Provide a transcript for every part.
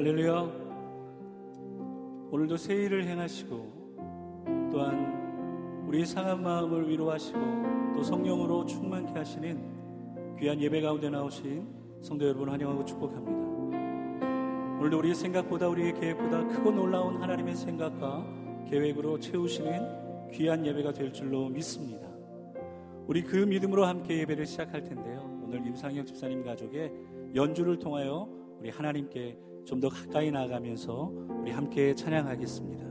할렐루야. 오늘도 새 일을 행하시고 또한 우리의 상한 마음을 위로하시고 또 성령으로 충만케 하시는 귀한 예배 가운데 나오신 성도 여러분 환영하고 축복합니다. 오늘도 우리의 생각보다 우리의 계획보다 크고 놀라운 하나님의 생각과 계획으로 채우시는 귀한 예배가 될 줄로 믿습니다. 우리 그 믿음으로 함께 예배를 시작할 텐데요. 오늘 임상혁 집사님 가족의 연주를 통하여 우리 하나님께 좀 더 가까이 나아가면서 우리 함께 찬양하겠습니다.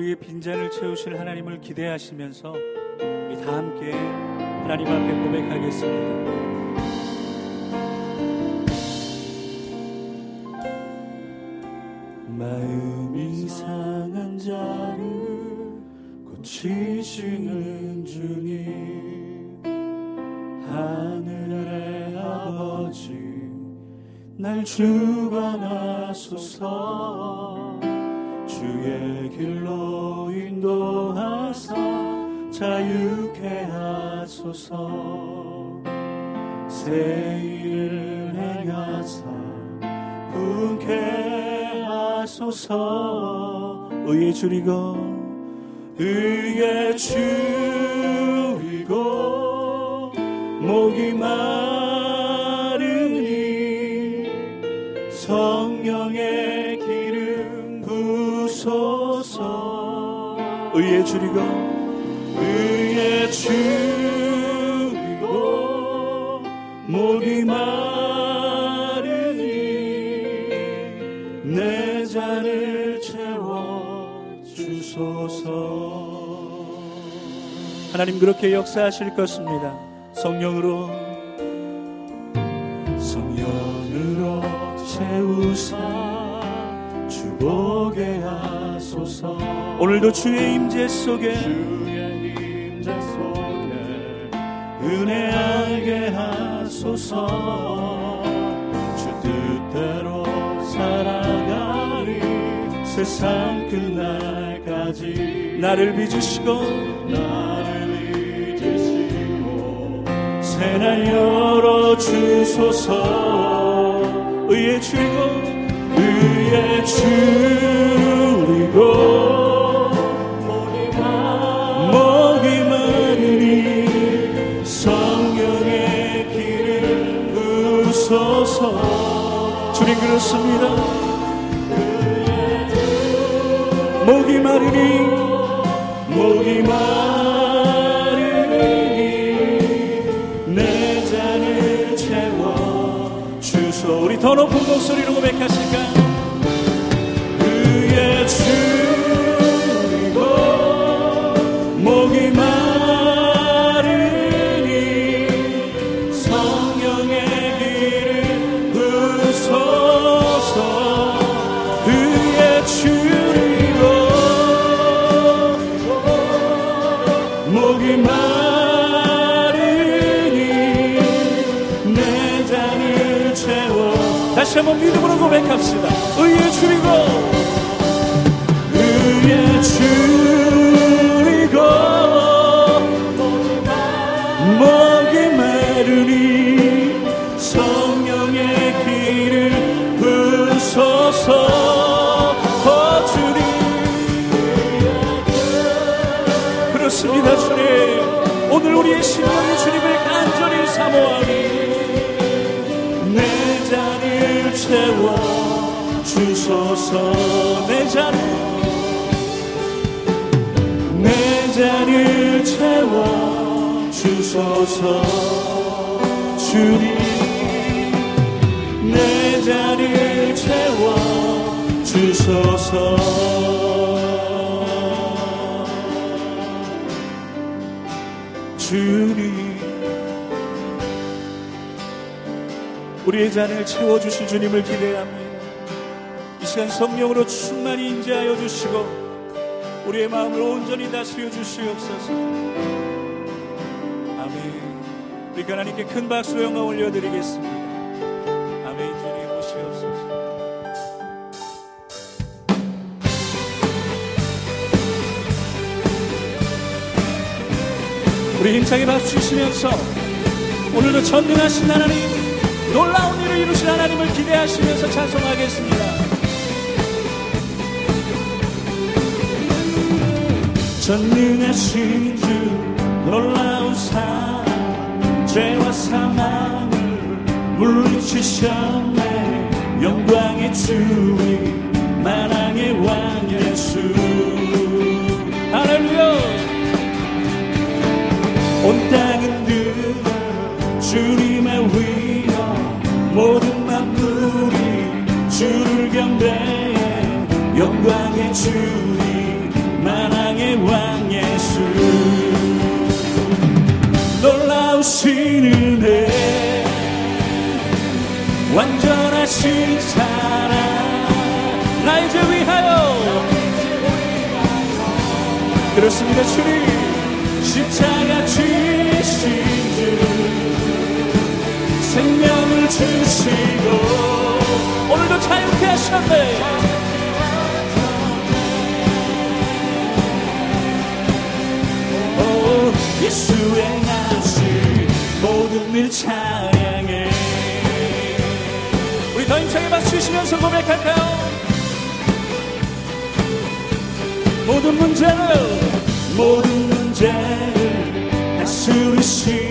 우리의 빈잔을 채우실 하나님을 기대하시면서 우리 다 함께 하나님 앞에 고백하겠습니다. 분케 하소서. 의의 줄이고 의의 줄이고 목이 마르니 성령의 기름 부소서. 의의 줄이고 의의 줄이고 목이 마르니 하나님 그렇게 역사하실 것입니다. 성령으로 성령으로 채우사 주보게 하소서. 오늘도 주의 임재 속에 주의 임재 속에 은혜 알게 하소서. 주 뜻대로 살아가리 세상 끝날까지 나를 빚으시고 나 새날 열어 주소서. 의의 줄이고 의의 줄이고. 목이 마르니 성령의 길을 부소서. 주님 그렇습니다. 목이 마르니 목이 마르니 더 높은 목소리로 고백하실 믿음으로 고백합시다. 의의 주이고 의의 주. 그렇습니다 주님 오늘 우리의 심령이 주님을 간절히 사모하니 채워 주소서. 내 자리 내 자리를 채워 주소서. 주님 내 자리를 채워 주소서. 주님 우리의 잔을 채워주실 주님을 기대합니다. 이 시간 성령으로 충만히 인재하여 주시고 우리의 마음을 온전히 다스려 주시옵소서. 아멘. 우리 하나님께 큰 박수로 영광 올려드리겠습니다. 아멘. 주님 오시옵소서. 우리 힘차게 박수 치시면서 오늘도 전능하신 하나님 놀라운 일을 이루신 하나님을 기대하시면서 찬송하겠습니다. 전능하신 주 놀라운 사랑 죄와 사망을 물리치셨네. 영광의 주님 만왕의 왕 예수. 할렐루야! 온 땅은 들어 주님의 위로 모든 만물이 주를 경배해 영광의 주님 만왕의 왕 예수. 놀라우신 은혜 완전하신 사랑. 나의 죄 위하여. 그렇습니다 주님. 십자가 주신 주. 생명을 주시고 오늘도 자유케 하셨네. 오 예수의 나신 모든 일 찬양해. 우리 더 힘차게 박수 치시면서 고백할까요? 모든 문제를 모든 문제를 다스리신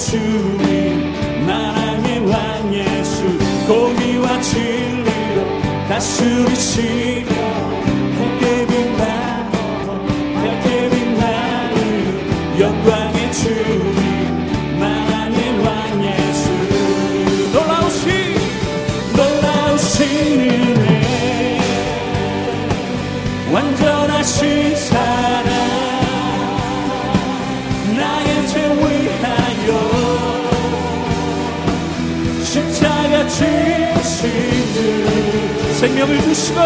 주님 만왕의 왕 예수 공의와 진리로 다스리시며 밝게 빛나고 밝게 빛나는 영광의 주님 만왕의 왕 예수. 놀라우신 놀라우신 은혜. 완전하신 사 주신 주 생명을 주시고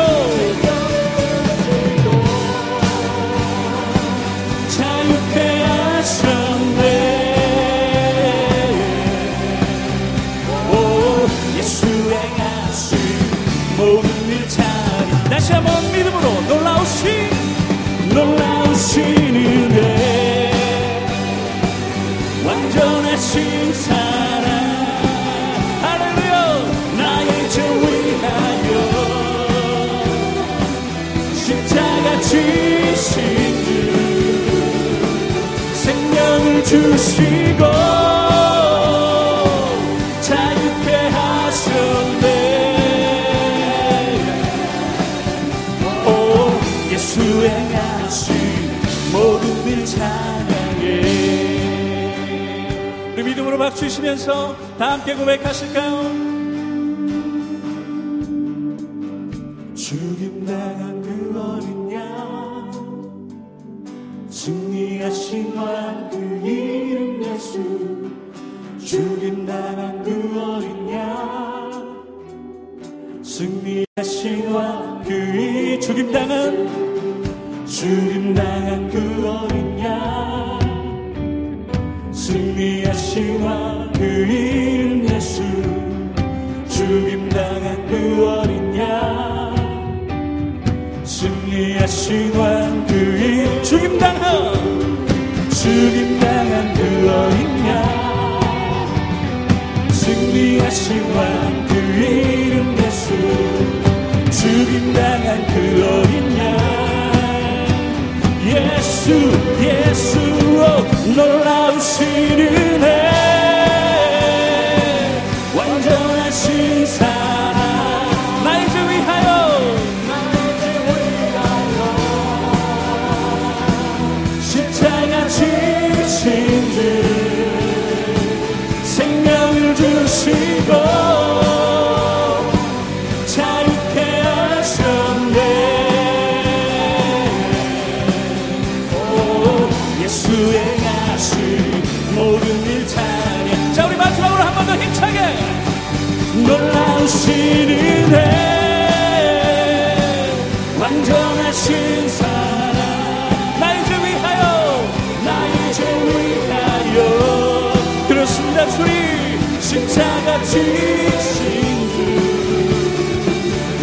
자유케 하셨네. 오 예수 행하신 모든 일 찬양 다시 한번 믿음으로 놀라우신 놀라우신 은혜. 완전하신 사 지신 주 생명을 주시고 자유케 하셨네 오 예수 행하신 모든 일 찬양해 우리 믿음으로 박수 치시면서 다 함께 고백하실까요? 죽임 당한 왕그 이름 예수. 죽임 당한 그 어린 양. 승리하신 왕그이 죽임 당한 죽임 당한 그 어린 양. 승리하신 왕그 이름 예수. 죽임 당한 그 어린 양. 승리하신 왕 죽임 당한 그 어린 양 승리하신 왕 그 이름 예수 죽임당한 그 어린 양 예수 예수 놀라우신 은혜 놀라우시는 해. 완전하신 사랑. 나의 죄 위하여 나의 죄 위하여. 그렇습니다 주님. 십자가 지신 주.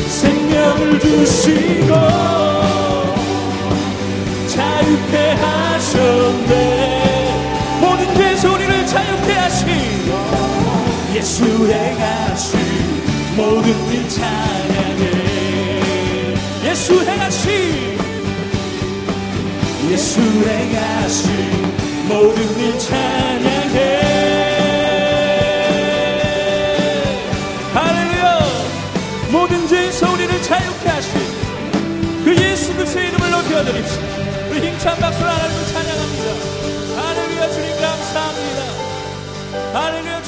생명을 주시고 자유케 하셨네 모든 일 찬양해 예수의 가시. 예수의 가시. 모든 일 찬양해. 할렐루야. 모든 죄에서 우리를 자유케 하신 그 예수 그리스도의 이름을 높여드립시다. 우리 힘찬 박수로 하나님을 찬양합니다. 할렐루야 주님 감사합니다. 할렐루야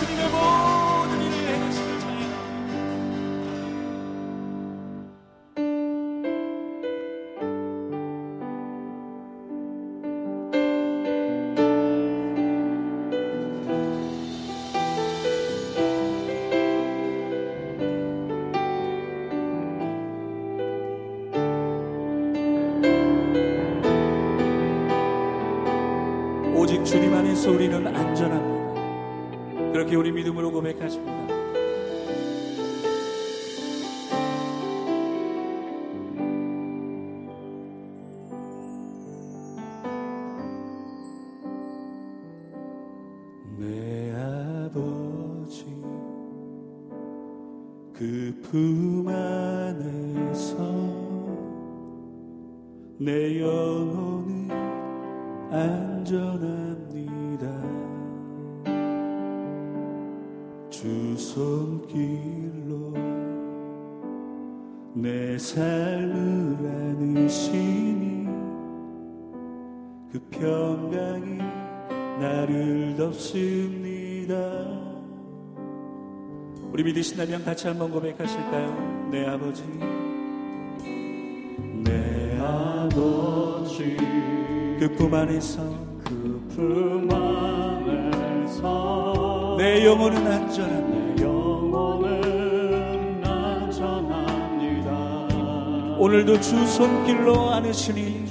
내 아버지 그 품 안에서 내 영혼은 안전합니다. 주 손길로 내삶 나를 덮습니다. 우리 믿으신다면 같이 한번 고백하실까요? 내 아버지, 내 아버지, 그 품 안에서 그 품 안에서 내 영혼은 안전합니다. 영혼은 안전합니다. 오늘도 주 손길로 안으시니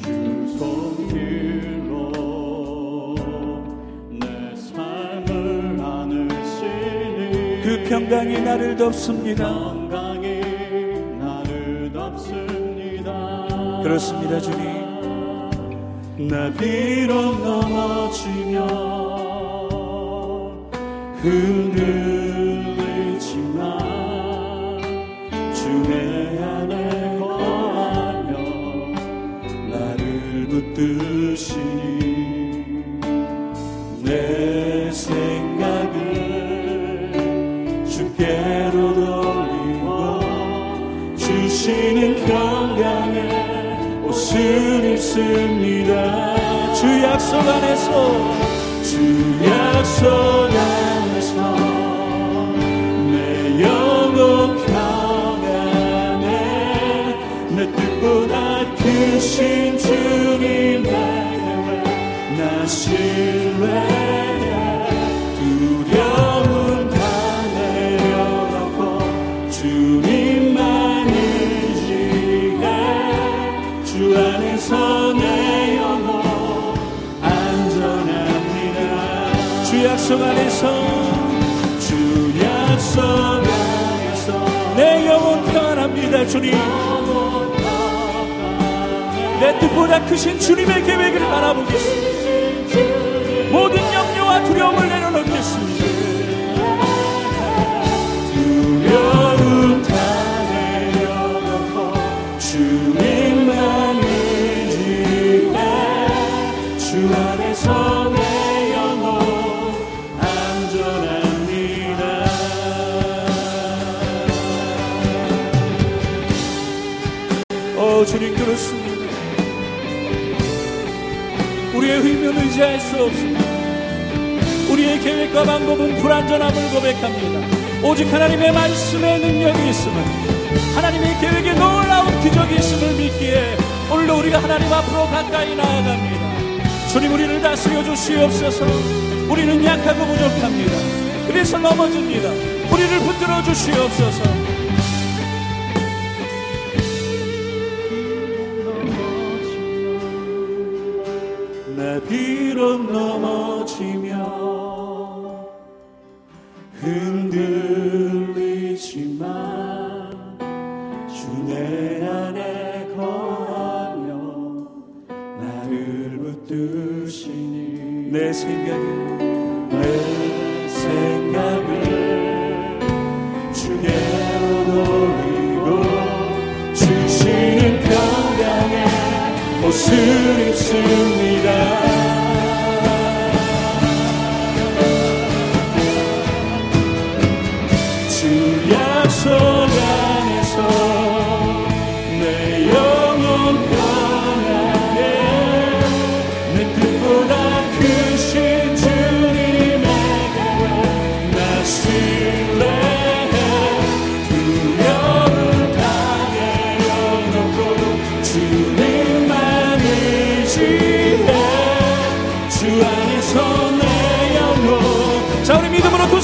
평강이 나를 덮습니다. 평강이 나를 덮습니다. 그렇습니다, 주님. 나 비록 넘어지면 흔들리지만 주의 안에 거하며 나를 붙드시 옷을 입습니다. 주 약속 안에서 주 약속 안에서 보다 크신 주님의 계획을 바라보겠습니다. 모든 염려와 두려움을 내 의지할 수 없습니다. 우리의 계획과 방법은 불완전함을 고백합니다. 오직 하나님의 말씀의 능력이 있음을 하나님의 계획에 놀라운 기적이 있음을 믿기에 오늘도 우리가 하나님 앞으로 가까이 나아갑니다. 주님 우리를 다스려 주시옵소서 우리는 약하고 부족합니다. 그래서 넘어집니다. 우리를 붙들어 주시옵소서 붙드시니 내 생각을 내 생각을 주께로 돌리고 주시는 평강에 옷을 입습니다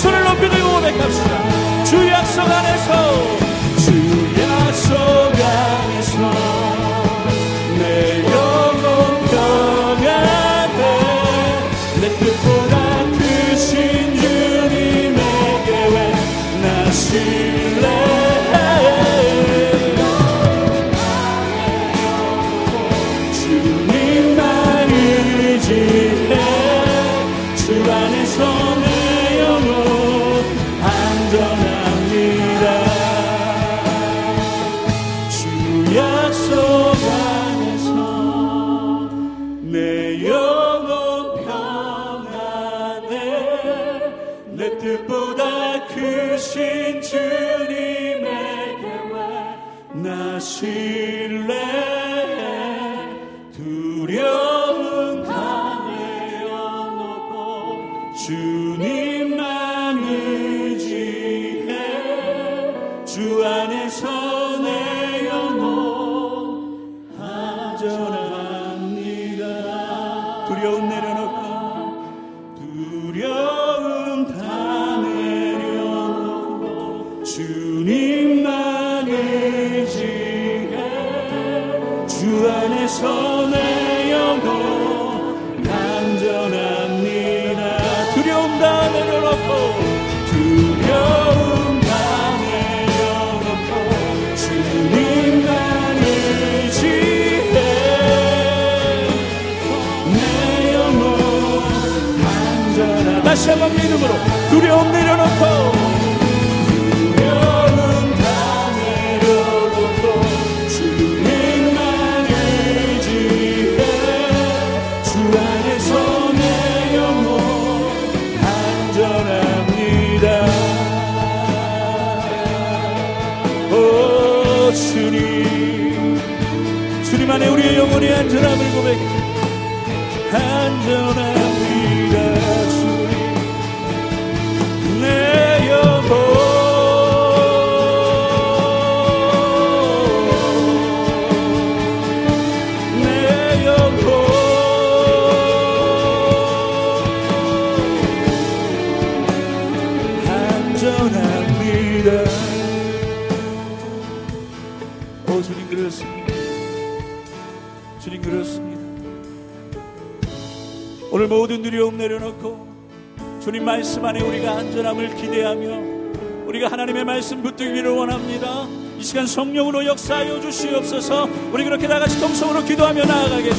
고백합시 주 안에서 다시 한번 믿음으로 두려움 내려놓고 주님 안에 우리의 영혼이 안전함을 고백해. 안전합 안전함을 기대하며 우리가 하나님의 말씀 붙들기를 원합니다. 이 시간 성령으로 역사하여 주시옵소서 우리 그렇게 다 같이 통성으로 기도하며 나아가겠습니다.